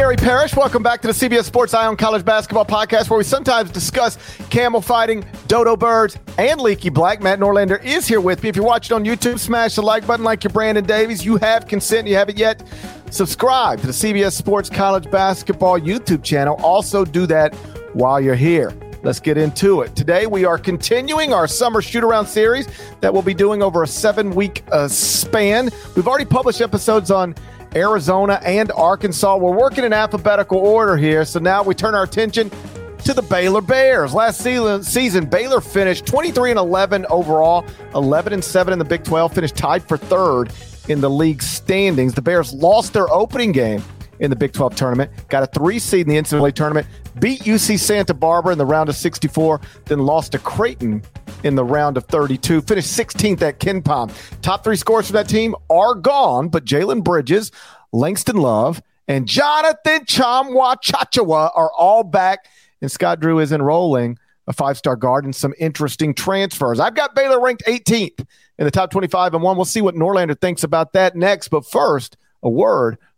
Gary Parrish. Welcome back to the CBS Sports Eye on College Basketball Podcast, where we sometimes discuss camel fighting, dodo birds, and Leaky Black. Matt Norlander is here with me. If you're watching on YouTube, smash the like button like you're Brandon Davies. You have consent, you haven't yet. Subscribe to the CBS Sports College Basketball YouTube channel. Also, do that while you're here. Let's get into it. Today, we are continuing our summer shoot around series that we'll be doing over a seven week uh, span. We've already published episodes on Arizona and Arkansas. We're working in alphabetical order here. So now we turn our attention to the Baylor Bears. Last season, Baylor finished 23 and 11 overall, 11 and 7 in the Big 12, finished tied for third in the league standings. The Bears lost their opening game in the Big 12 tournament, got a three seed in the NCAA tournament, beat UC Santa Barbara in the round of 64, then lost to Creighton in the round of 32, finished 16th at KenPom. Top three scores from that team are gone, but Jalen Bridges, Langston Love, and Jonathan Tchamwa Tchatchoua are all back, and Scott Drew is enrolling a five star guard and some interesting transfers. I've got Baylor ranked 18th in the top 25 and one. We'll see what Norlander thinks about that next. But first, a word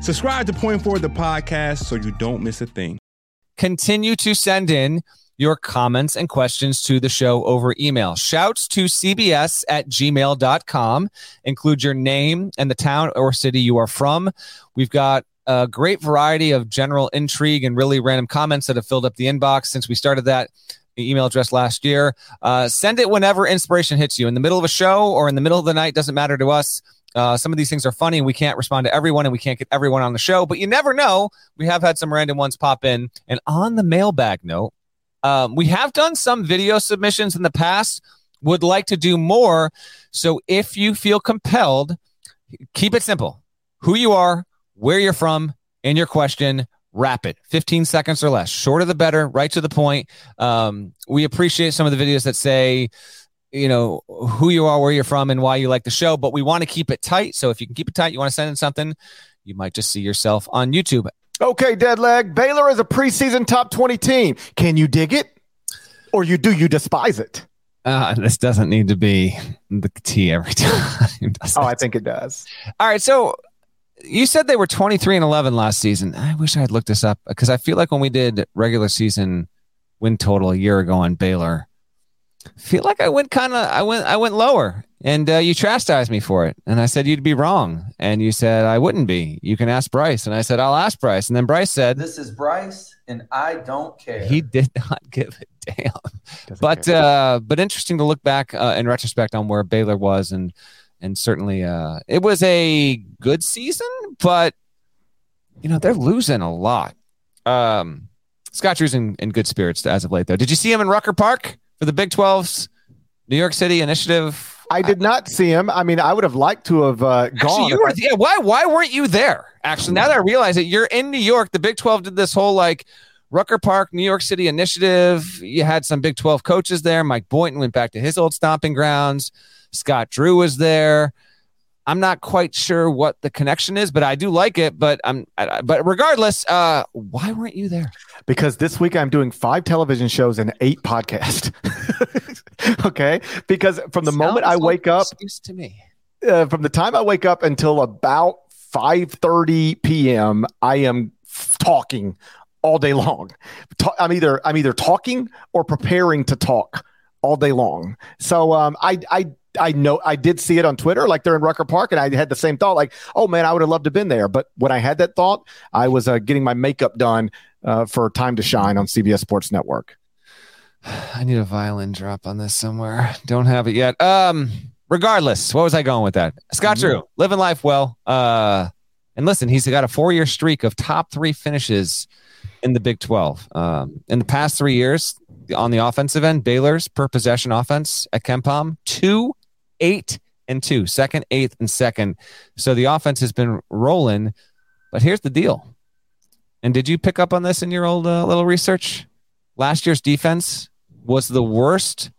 Subscribe to Point Forward, the podcast, so you don't miss a thing. Continue to send in your comments and questions to the show over email. Shouts to CBS at gmail.com. Include your name and the town or city you are from. We've got a great variety of general intrigue and really random comments that have filled up the inbox since we started that email address last year. Uh, send it whenever inspiration hits you in the middle of a show or in the middle of the night, doesn't matter to us. Uh, some of these things are funny and we can't respond to everyone and we can't get everyone on the show, but you never know. We have had some random ones pop in. And on the mailbag note, um, we have done some video submissions in the past, would like to do more. So if you feel compelled, keep it simple who you are, where you're from, and your question. Rapid, 15 seconds or less. Shorter the better, right to the point. Um, we appreciate some of the videos that say, you know who you are where you're from and why you like the show but we want to keep it tight so if you can keep it tight you want to send in something you might just see yourself on youtube Okay, dead leg. Baylor is a preseason top 20 team. Can you dig it? Or you do you despise it? uh, this doesn't need to be the t every time Oh? I think it does. all right so you said they were 23 and 11 last season i wish i had looked this up because i feel like when we did regular season win total a year ago on baylor feel like i went kind of i went i went lower and uh, you chastised me for it and i said you'd be wrong and you said i wouldn't be you can ask bryce and i said i'll ask bryce and then bryce said This is Bryce, and I don't care. he did not give a damn Doesn't but uh but interesting to look back uh, in retrospect on where baylor was and and certainly uh, it was a good season, but you know they're losing a lot. Um, Scott Drew's in, in good spirits as of late, though. Did you see him in Rucker Park for the Big 12's New York City initiative? I did not see him. I mean, I would have liked to have uh, gone. Actually, were, yeah, why why weren't you there? Actually, now that I realize it, you're in New York. The Big 12 did this whole like Rucker Park, New York City initiative. You had some Big 12 coaches there. Mike Boynton went back to his old stomping grounds. Scott Drew was there. I'm not quite sure what the connection is, but I do like it. But I'm, I, but regardless, uh, why weren't you there? Because this week I'm doing five television shows and eight podcasts. okay, because from the Sounds moment I wake up, to me, uh, from the time I wake up until about 5:30 p.m., I am talking all day long. I'm either I'm either talking or preparing to talk all day long. So um, I I I know I did see it on Twitter, like they're in Rucker Park, and I had the same thought, like, oh man, I would have loved to have been there. But when I had that thought, I was uh, getting my makeup done uh, for Time to Shine on CBS Sports Network. I need a violin drop on this somewhere. Don't have it yet. Um, regardless, what was I going with that? Scott mm-hmm. Drew, living life well. Uh, and listen, he's got a four-year streak of top three finishes in the Big 12. Um, in the past three years, on the offensive end, Baylor's per possession offense at KenPom, two eight and two, second, eighth, and second. So the offense has been rolling. But here's the deal. And did you pick up on this in your old uh, little research? Last year's defense was the worst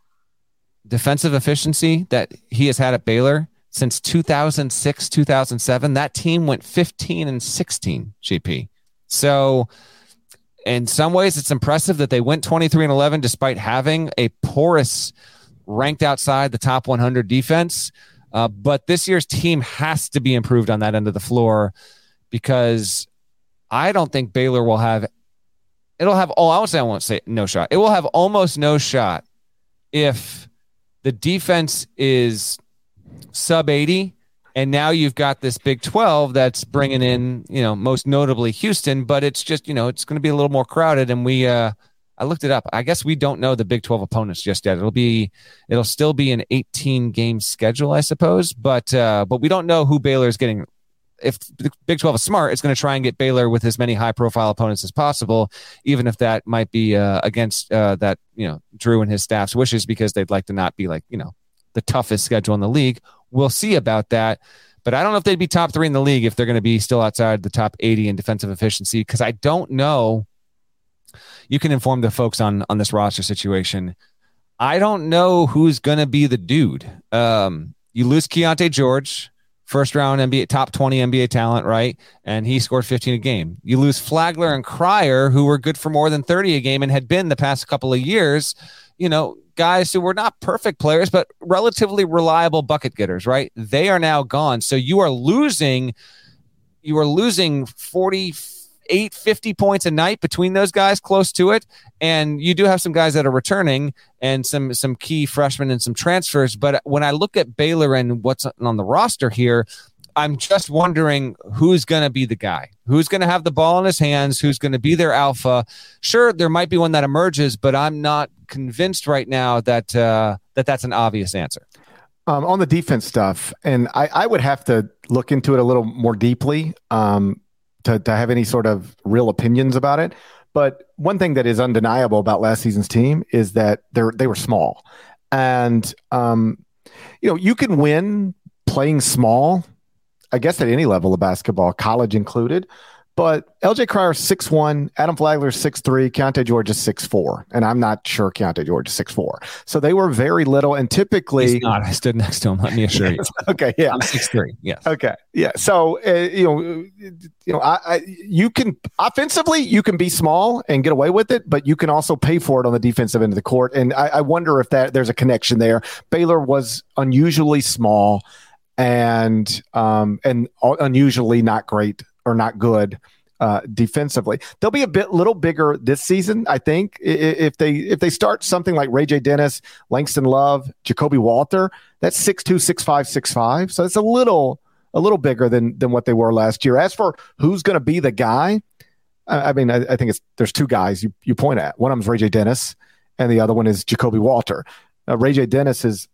defensive efficiency that he has had at Baylor since 2006, 2007. That team went 15 and 16, GP. So, in some ways, it's impressive that they went 23 and 11 despite having a porous ranked outside the top 100 defense. Uh, but this year's team has to be improved on that end of the floor because I don't think Baylor will have. It'll have. Oh, I won't say I won't say no shot. It will have almost no shot if the defense is sub 80 and now you've got this Big 12 that's bringing in, you know, most notably Houston, but it's just, you know, it's going to be a little more crowded. And we, uh, I looked it up. I guess we don't know the Big 12 opponents just yet. It'll be it'll still be an 18 game schedule, I suppose, but uh, but we don't know who Baylor is getting. If the Big 12 is smart, it's going to try and get Baylor with as many high profile opponents as possible, even if that might be uh, against uh, that you know Drew and his staff's wishes because they'd like to not be like you know the toughest schedule in the league. We'll see about that. But I don't know if they'd be top three in the league if they're going to be still outside the top 80 in defensive efficiency because I don't know you can inform the folks on on this roster situation. I don't know who's going to be the dude. Um, you lose Keyonte George, first round NBA top 20 NBA talent, right? And he scored 15 a game. You lose Flagler and Cryer, who were good for more than 30 a game and had been the past couple of years, you know, guys who were not perfect players, but relatively reliable bucket getters, right? They are now gone. So you are losing, you are losing 40 eight, 50 points a night between those guys, close to it. And you do have some guys that are returning and some some key freshmen and some transfers. But when I look at Baylor and what's on the roster here, I'm just wondering who's going to be the guy, who's going to have the ball in his hands, who's going to be their alpha. Sure, there might be one that emerges, but I'm not convinced right now that uh, that that's an obvious answer. Um, on the defense stuff, and I, I, would have to look into it a little more deeply. Um, to, to have any sort of real opinions about it. But one thing that is undeniable about last season's team is that they're they were small, and um, you know you can win playing small. I guess at any level of basketball, college included. But LJ Cryer six one, Adam Flagler six three, Keyonte George is six four, and I'm not sure Keyonte George is six four. So they were very little, and typically He's not. I stood next to him. Let me assure you. okay, yeah, I'm six three. Yes. Okay, yeah. So uh, you know, you know, I, I, you can offensively you can be small and get away with it, but you can also pay for it on the defensive end of the court. And I, I wonder if that there's a connection there. Baylor was unusually small and um and unusually not great not good uh, defensively. They'll be a bit little bigger this season, I think, if they if they start something like Ray J. Dennis, Langston Love, Ja'Kobe Walter. That's six two, six five, six five. So it's a little a little bigger than than what they were last year. As for who's going to be the guy, I, I mean, I, I, think it's there's two guys you you point at. One of them is Ray J. Dennis, and the other one is Ja'Kobe Walter. Uh, Ray J. Dennis is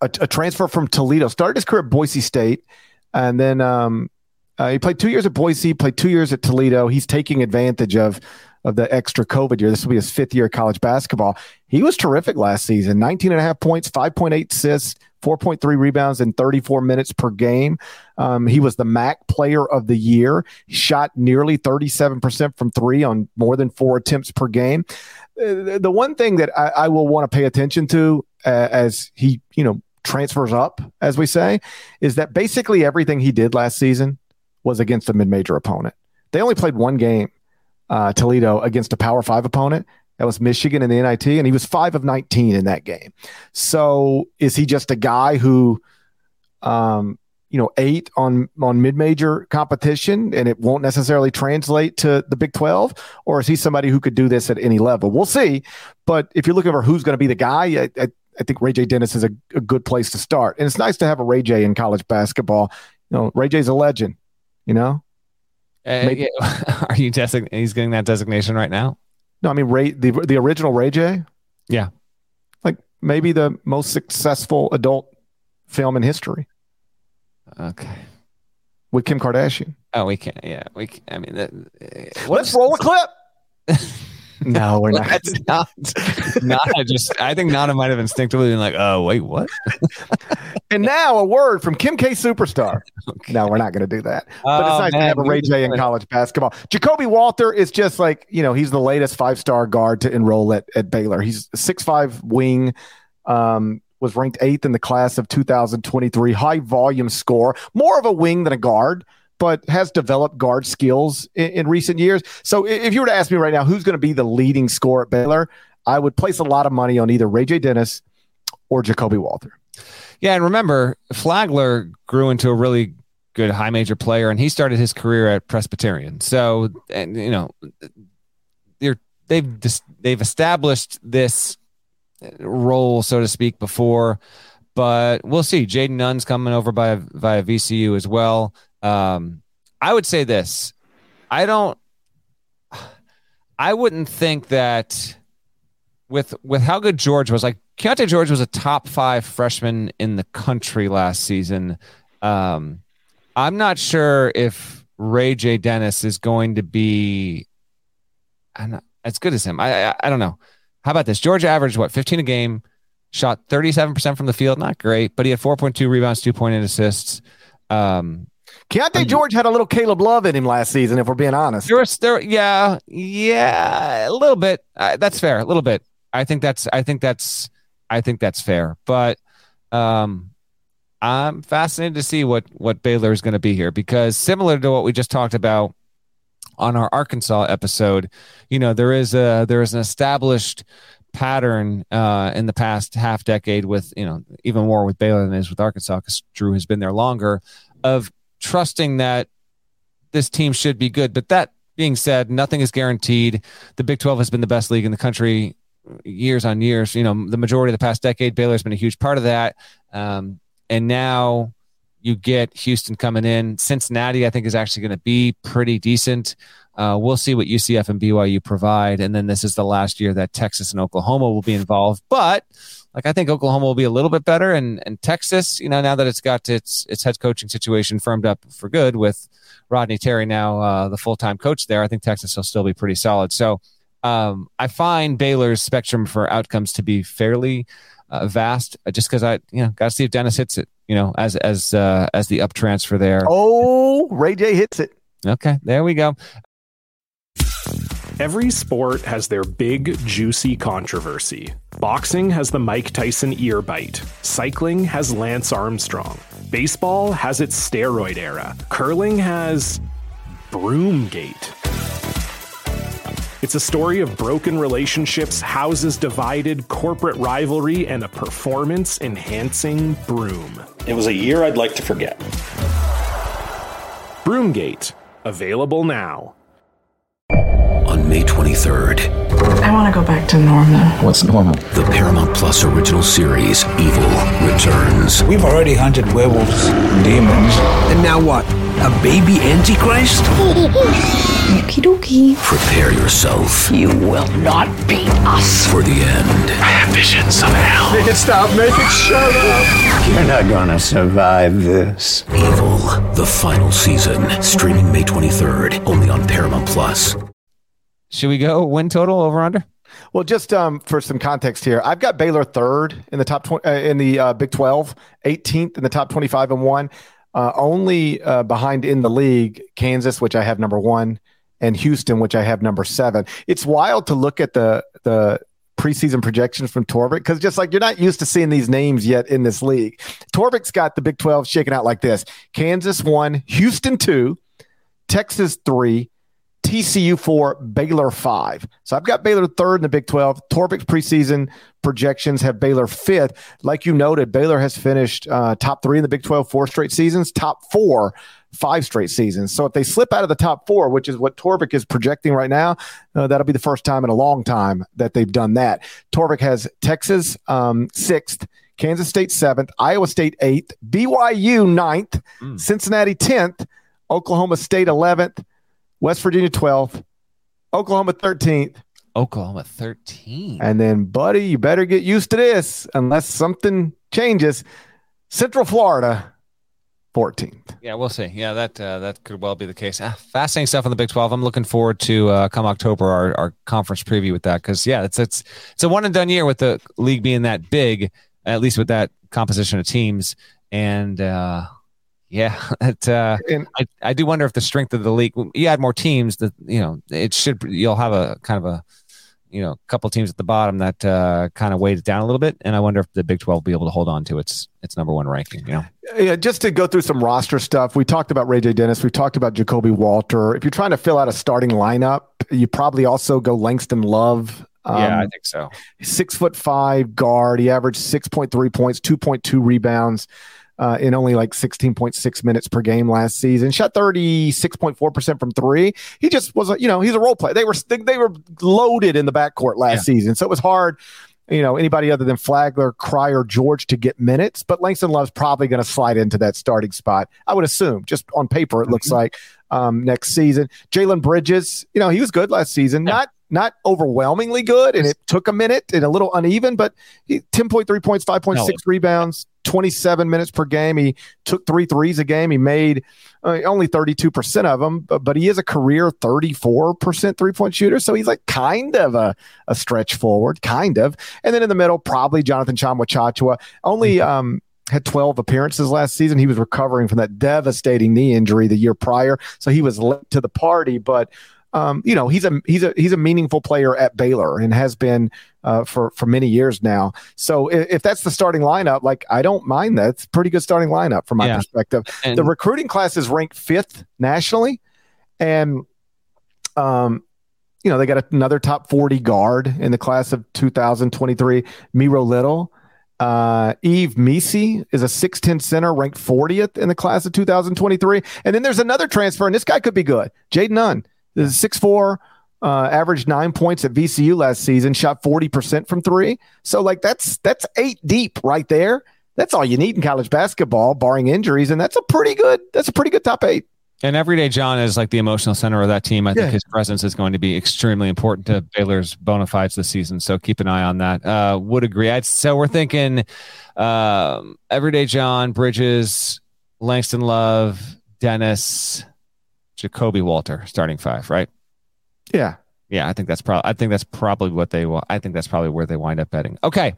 a, a, transfer from Toledo. Started his career at Boise State, and then um, uh, he played two years at Boise, played two years at Toledo. He's taking advantage of of the extra COVID year. This will be his fifth year of college basketball. He was terrific last season 19 and a half points, 5.8 assists, 4.3 rebounds in 34 minutes per game. Um, he was the MAC player of the year. Shot nearly 37% from three on more than four attempts per game. Uh, the one thing that I, I will want to pay attention to uh, as he, you know, transfers up, as we say, is that basically everything he did last season was against a mid-major opponent. They only played one game, uh, Toledo, against a Power Five opponent. That was Michigan in the NIT, and he was five of 19 in that game. So is he just a guy who, um, you know, eight on on mid major competition, and it won't necessarily translate to the Big 12, or is he somebody who could do this at any level? We'll see. But if you're looking for who's going to be the guy, I, I, I think Ray J. Dennis is a, a, good place to start, and it's nice to have a Ray J. in college basketball. You know, Ray J.'s a legend. You know, uh, are you testing? He's getting that designation right now. No, I mean Ray the the original Ray J. Yeah, like maybe the most successful adult film in history. Okay. With Kim Kardashian. Oh, we can't. Yeah, we. Can, I mean, that, uh, let's roll a clip. No, we're not. Not. Nana just. I think Nana might have instinctively been like, "Oh, wait, what?" and now a word from Kim K. Superstar. Okay. No, we're not going to do that. But it's oh, nice man, to have a Ray J in college basketball. Ja'Kobe Walter is just like you know he's the latest five star guard to enroll at at Baylor. He's six five wing. Um, was ranked eighth in the class of 2023. High volume score, more of a wing than a guard but has developed guard skills in, in recent years. So if you were to ask me right now, who's going to be the leading scorer at Baylor, I would place a lot of money on either Ray J. Dennis or Ja'Kobe Walter. Yeah, and remember, Flagler grew into a really good high major player, and he started his career at Presbyterian. So, and you know, they're they've they've established this role, so to speak, before. But we'll see. Jayden Nunn's coming over by via VCU as well. Um, I would say this. I don't. I wouldn't think that with with how good George was. Like Keyonte George was a top five freshman in the country last season. Um, I'm not sure if Ray J. Dennis is going to be as good as him. I, I I don't know. How about this? George averaged what 15 a game, shot 37% from the field. Not great, but he had 4.2 rebounds, 2.8 assists. Um, Keyonte George had a little Caleb Love in him last season, if we're being honest. There was there, yeah, yeah, a little bit. Uh, that's fair, a little bit. I think that's, I think that's, I think that's fair. But um, I'm fascinated to see what what Baylor is going to be here because similar to what we just talked about on our Arkansas episode, you know, there is a there is an established pattern uh, in the past half decade with you know even more with Baylor than is with Arkansas because Drew has been there longer of trusting that this team should be good. But that being said, nothing is guaranteed. The Big 12 has been the best league in the country years on years. You know, the majority of the past decade, Baylor's been a huge part of that. Um, and now you get Houston coming in. Cincinnati, I think, is actually going to be pretty decent. Uh, we'll see what UCF and BYU provide. And then this is the last year that Texas and Oklahoma will be involved. But like I think Oklahoma will be a little bit better, and and Texas, you know, now that it's got its its head coaching situation firmed up for good with Rodney Terry now uh, the full time coach there, I think Texas will still be pretty solid. So um, I find Baylor's spectrum for outcomes to be fairly uh, vast, uh, just because I you know got to see if Dennis hits it, you know, as as uh, as the up transfer there. Oh, Ray J hits it. Okay, there we go. Every sport has their big, juicy controversy. Boxing has the Mike Tyson ear bite. Cycling has Lance Armstrong. Baseball has its steroid era. Curling has. Broomgate. It's a story of broken relationships, houses divided, corporate rivalry, and a performance enhancing broom. It was a year I'd like to forget. Broomgate. Available now. On May 23rd, I want to go back to normal. What's normal? The Paramount Plus original series, Evil, returns. We've already hunted werewolves, demons. And now what? A baby Antichrist? Okie dokie. Prepare yourself. You will not beat us. For the end. I have visions of hell. Make it stop. Make it shut up. You're not gonna survive this. Evil, the final season. Streaming May 23rd, only on Paramount Plus. Should we go win total over under? Well, just um, for some context here, I've got Baylor third in the top 20, uh, in the uh, Big 12, 18th in the top 25 and one. Uh, only uh, behind in the league, Kansas, which I have number one, and Houston, which I have number seven. It's wild to look at the the preseason projections from Torvik because just like you're not used to seeing these names yet in this league. Torvik's got the Big 12 shaking out like this: Kansas one, Houston two, Texas three, TCU four, Baylor five. So I've got Baylor third in the Big 12. Torvik's preseason projections have Baylor fifth. Like you noted, Baylor has finished uh, top three in the Big 12 four straight seasons, top four five straight seasons. So if they slip out of the top four, which is what Torvik is projecting right now, uh, that'll be the first time in a long time that they've done that. Torvik has Texas um, sixth. Kansas State seventh, Iowa State eighth, BYU ninth, mm. Cincinnati tenth, Oklahoma State eleventh, West Virginia 12th, Oklahoma 13th. Oklahoma 13. And then, buddy, you better get used to this unless something changes. Central Florida 14th. Yeah, we'll see. Yeah, that uh, that could well be the case. Ah, fascinating stuff in the Big 12. I'm looking forward to uh, come October our, our conference preview with that because yeah, it's it's it's a one and done year with the league being that big, at least with that composition of teams. And uh, yeah, it, uh, and, I, I do wonder if the strength of the league, you add more teams that, you know, it should, you'll have a kind of a, you know, couple teams at the bottom that uh, kind of weighed it down a little bit. And I wonder if the Big 12 will be able to hold on to its its number one ranking, you know? Yeah, just to go through some roster stuff, we talked about Ray J. Dennis. We talked about Ja'Kobe Walter. If you're trying to fill out a starting lineup, you probably also go Langston Love. Um, yeah, I think so. Six foot five guard. He averaged 6.3 points, 2.2 rebounds uh, in only like 16.6 minutes per game last season. Shot 36.4% from three. He just was a, you know, he's a role player. They were, they, they were loaded in the backcourt last yeah. season. So it was hard, you know, anybody other than Flagler, Cryer, George to get minutes. But Langston Love's probably going to slide into that starting spot. I would assume, just on paper, it mm-hmm. looks like um, next season. Jalen Bridges, you know, he was good last season. Yeah. Not not overwhelmingly good, and it took a minute and a little uneven, but he, 10.3 points, 5.6 no. rebounds, 27 minutes per game. He took three threes a game. He made uh, only 32% of them, but, but he is a career 34% three point shooter. So he's like kind of a, a stretch forward, kind of. And then in the middle, probably Jonathan Tchamwa Tchatchoua. Only, mm-hmm. um, had 12 appearances last season. He was recovering from that devastating knee injury the year prior, so he was late to the party. But um, you know, he's a he's a he's a meaningful player at Baylor and has been uh, for for many years now. So if, if, that's the starting lineup, like I don't mind that. It's a pretty good starting lineup from my yeah. perspective. And the recruiting class is ranked fifth nationally, and um, you know they got another top forty guard in the class of 2023, Miro Little. Uh, Yves Missi is a 6'10 center ranked 40th in the class of 2023. And then there's another transfer, and this guy could be good. Jayden Nunn six four, uh, averaged nine points at VCU last season, shot forty percent from three. So like that's that's eight deep right there. That's all you need in college basketball, barring injuries, and that's a pretty good. That's a pretty good top eight. And everyday John is like the emotional center of that team. I yeah. think his presence is going to be extremely important to Baylor's bona fides this season. So keep an eye on that. Uh, would agree. I'd, so we're thinking um, everyday John, Bridges, Langston Love, Dennis, Ja'Kobe Walter starting five, right? Yeah. Yeah, I think that's probably I think that's probably what they will I think that's probably where they wind up betting. Okay.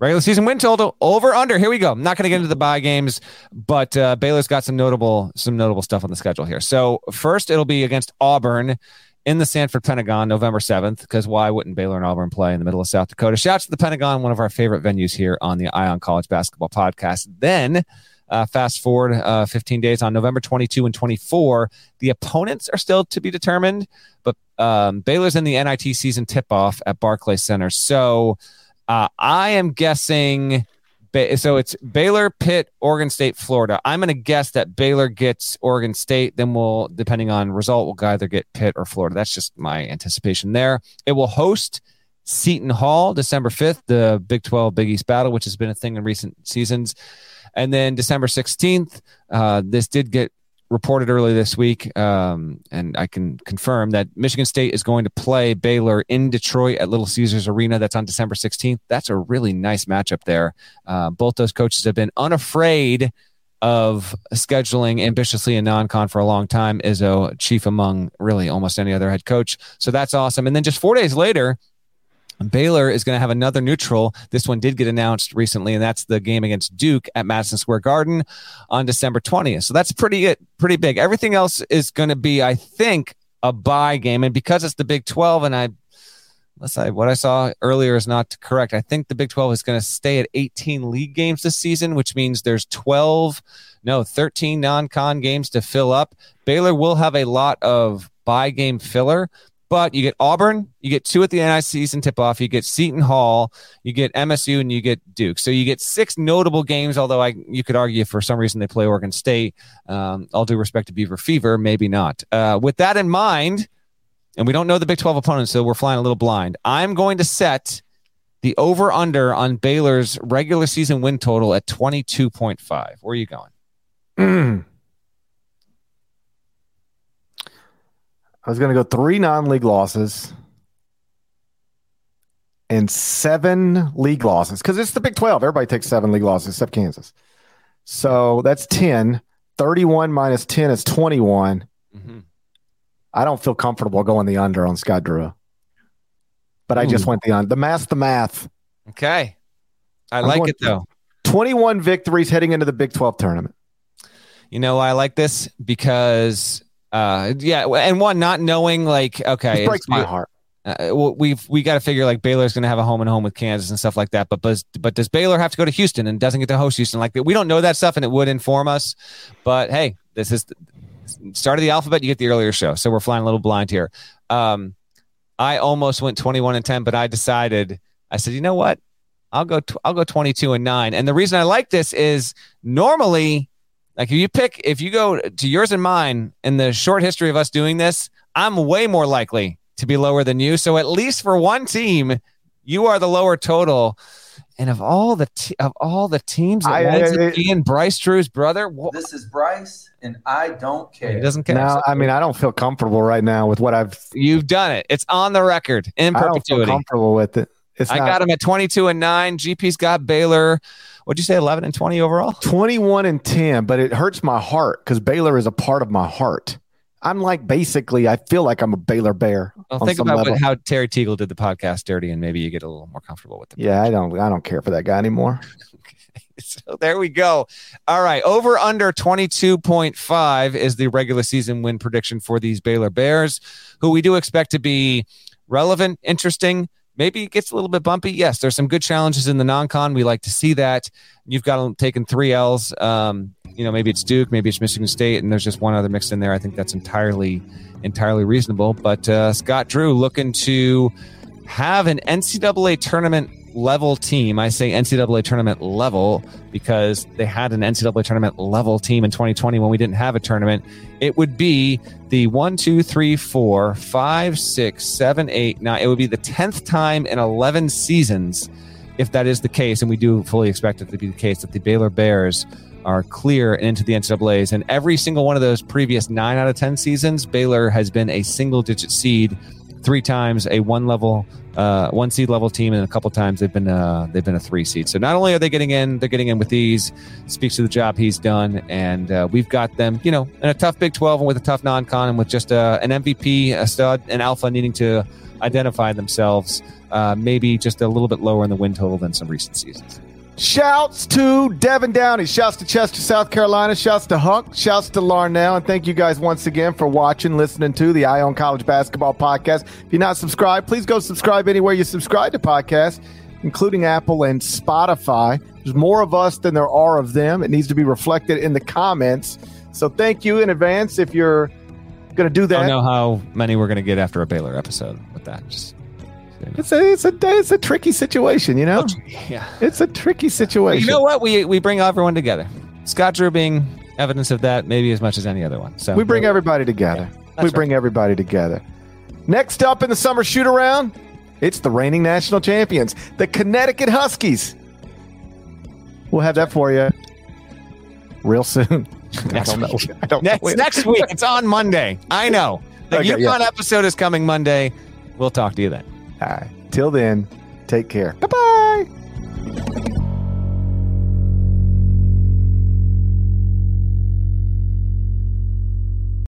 Regular season win total over under. Here we go. I'm not going to get into the buy games, but uh, Baylor's got some notable some notable stuff on the schedule here. So first, it'll be against Auburn in the Sanford Pentagon, November 7th. Because why wouldn't Baylor and Auburn play in the middle of South Dakota? Shouts to the Pentagon, one of our favorite venues here on the Eye on College Basketball Podcast. Then uh, fast forward uh, 15 days on November 22 and 24. The opponents are still to be determined, but um, Baylor's in the NIT season tip off at Barclays Center. So uh, I am guessing so it's Baylor, Pitt, Oregon State, Florida. I'm going to guess that Baylor gets Oregon State. Then we'll, depending on result, we'll either get Pitt or Florida. That's just my anticipation there. It will host Seton Hall December 5th, the Big 12 Big East battle, which has been a thing in recent seasons. And then December 16th, uh, this did get reported early this week, um, and I can confirm that Michigan State is going to play Baylor in Detroit at Little Caesars Arena. That's on December 16th. That's a really nice matchup there. Uh, both those coaches have been unafraid of scheduling ambitiously in non-con for a long time. Izzo, chief among really almost any other head coach. So that's awesome. And then just four days later, Baylor is going to have another neutral. This one did get announced recently, and that's the game against Duke at Madison Square Garden on December 20th. So that's pretty pretty big. Everything else is going to be, I think, a buy game, and because it's the Big 12, and I let's say what I saw earlier is not correct. I think the Big 12 is going to stay at 18 league games this season, which means there's 12, no, 13 non-con games to fill up. Baylor will have a lot of buy game filler, but you get Auburn, you get two at the NIT season tip off, you get Seton Hall, you get MSU, and you get Duke. So you get six notable games, although I you could argue for some reason they play Oregon State. Um, all due respect to Beaver Fever, maybe not. Uh, with that in mind, and we don't know the Big 12 opponents, so we're flying a little blind. I'm going to set the over under on Baylor's regular season win total at 22.5. Where are you going? I was going to go three non league losses and seven league losses because it's the Big 12. Everybody takes seven league losses except Kansas. So that's 10. 31 minus 10 is 21. Mm-hmm. I don't feel comfortable going the under on Scott Drew. But. I just went the under. The math, the math. Okay. I I'm like it though. 21 victories heading into the Big 12 tournament. You know, why I like this because uh, yeah, and one not knowing like okay, it breaks my heart. Uh, we've we got to figure like Baylor's going to have a home and home with Kansas and stuff like that. But but but does Baylor have to go to Houston and doesn't get to host Houston? Like we don't know that stuff, and it would inform us. But hey, this is the start of the alphabet. You get the earlier show, so we're flying a little blind here. Um, I almost went twenty one and ten, but I decided I said, you know what? I'll go. T- I'll go twenty two and nine. And the reason I like this is normally like if you pick, if you go to yours and mine in the short history of us doing this, I'm way more likely to be lower than you. So at least for one team, you are the lower total. And of all the te- of all the teams, I, I, I, being Bryce Drew's brother. Wh- this is Bryce, and I don't care. He doesn't care. Now, I mean, I don't feel comfortable right now with what I've. You've done it. It's on the record in perpetuity. I don't feel comfortable with it. It's I not, got him at 22 and 9. GP's got Baylor. What'd you say, 11 and 20 overall? 21 and 10, but it hurts my heart because Baylor is a part of my heart. I'm like basically, I feel like I'm a Baylor Bear. Well, think about what, how Terry Teagle did the podcast dirty, and maybe you get a little more comfortable with it. Yeah, I don't, I don't care for that guy anymore. so there we go. All right, over under 22.5 is the regular season win prediction for these Baylor Bears, who we do expect to be relevant, interesting, maybe it gets a little bit bumpy. Yes, there's some good challenges in the non-con. We like to see that. You've got taken three L's. Um, you know, maybe it's Duke, maybe it's Michigan State, and there's just one other mixed in there. I think that's entirely, entirely reasonable. But uh, Scott Drew looking to have an NCAA tournament level team. I say NCAA tournament level because they had an NCAA tournament level team in 2020 when we didn't have a tournament. It would be the one, two, three, four, five, six, seven, eight. Now It would be the 10th time in 11 seasons if that is the case. And we do fully expect it to be the case that the Baylor Bears are clear into the NCAAs. And every single one of those previous nine out of 10 seasons, Baylor has been a single digit seed three times a one level uh, one seed level team, and a couple times they've been uh, they've been a three seed. So not only are they getting in, they're getting in with these. Speaks to the job he's done, and uh, we've got them, you know, in a tough Big Twelve and with a tough non-con, and with just uh, an MVP, a stud, an alpha needing to identify themselves. Uh, maybe just a little bit lower in the win total than some recent seasons. Shouts to Devin Downey. Shouts to Chester, South Carolina. Shouts to Hunk. Shouts to Larnell. And thank you guys once again for watching, listening to the Eye on College Basketball Podcast. If you're not subscribed, please go subscribe anywhere you subscribe to podcasts, including Apple and Spotify. There's more of us than there are of them. It needs to be reflected in the comments. So thank you in advance if you're going to do that. I don't know how many we're going to get after a Baylor episode with that. Just It's a it's a it's a tricky situation, you know. Oh, yeah, it's a tricky situation. You know what? We we bring everyone together. Scott Drew being evidence of that, maybe as much as any other one. So we bring everybody together. we bring everybody together. Next up in the summer shoot around, it's the reigning national champions, the Connecticut Huskies. We'll have that for you real soon. Next week. know. I don't next, next week. It's on Monday. I know. The Okay, UConn yeah. episode is coming Monday. We'll talk to you then. All right. Till then, take care. Bye bye.